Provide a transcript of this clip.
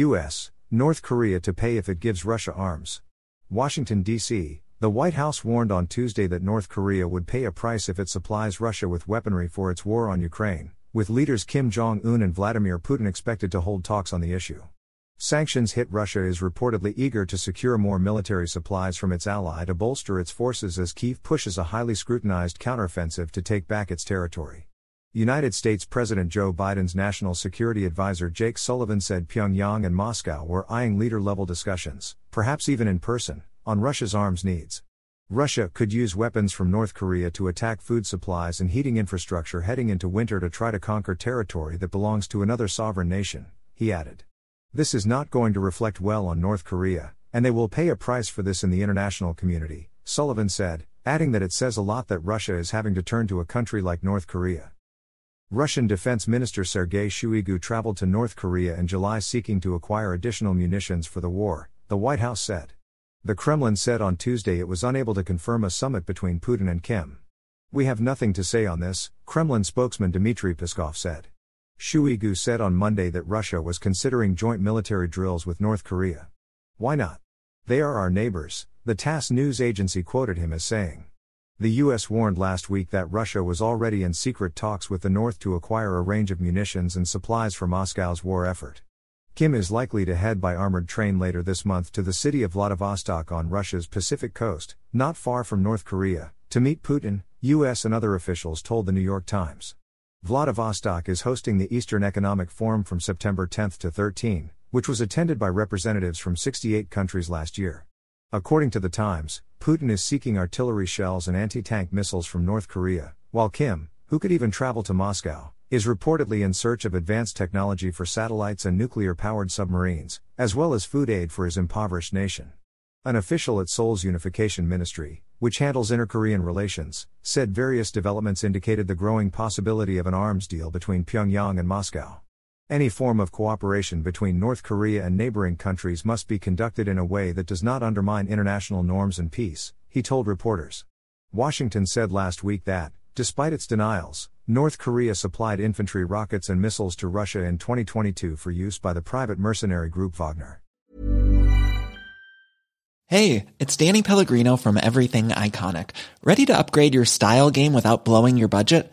U.S. North Korea to pay if it gives Russia arms. Washington, D.C. The White House warned on Tuesday that North Korea would pay a price if it supplies Russia with weaponry for its war on Ukraine, with leaders Kim Jong un and Vladimir Putin expected to hold talks on the issue. Sanctions hit Russia is reportedly eager to secure more military supplies from its ally to bolster its forces as Kiev pushes a highly scrutinized counteroffensive to take back its territory. United States President Joe Biden's National Security Advisor Jake Sullivan said Pyongyang and Moscow were eyeing leader level discussions, perhaps even in person, on Russia's arms needs. Russia could use weapons from North Korea to attack food supplies and heating infrastructure heading into winter to try to conquer territory that belongs to another sovereign nation, he added. This is not going to reflect well on North Korea, and they will pay a price for this in the international community, Sullivan said, adding that it says a lot that Russia is having to turn to a country like North Korea. Russian Defense Minister Sergei Shoigu traveled to North Korea in July seeking to acquire additional munitions for the war, the White House said. The Kremlin said on Tuesday it was unable to confirm a summit between Putin and Kim. We have nothing to say on this, Kremlin spokesman Dmitry Peskov said. Shoigu said on Monday that Russia was considering joint military drills with North Korea. Why not? They are our neighbors, the TASS news agency quoted him as saying. The U.S. warned last week that Russia was already in secret talks with the North to acquire a range of munitions and supplies for Moscow's war effort. Kim is likely to head by armored train later this month to the city of Vladivostok on Russia's Pacific coast, not far from North Korea, to meet Putin, U.S. and other officials told the New York Times. Vladivostok is hosting the Eastern Economic Forum from September 10 to 13, which was attended by representatives from 68 countries last year. According to the Times, Putin is seeking artillery shells and anti tank missiles from North Korea, while Kim, who could even travel to Moscow, is reportedly in search of advanced technology for satellites and nuclear powered submarines, as well as food aid for his impoverished nation. An official at Seoul's Unification Ministry, which handles inter Korean relations, said various developments indicated the growing possibility of an arms deal between Pyongyang and Moscow. Any form of cooperation between North Korea and neighboring countries must be conducted in a way that does not undermine international norms and peace, he told reporters. Washington said last week that, despite its denials, North Korea supplied infantry rockets and missiles to Russia in 2022 for use by the private mercenary group Wagner. Hey, it's Danny Pellegrino from Everything Iconic. Ready to upgrade your style game without blowing your budget?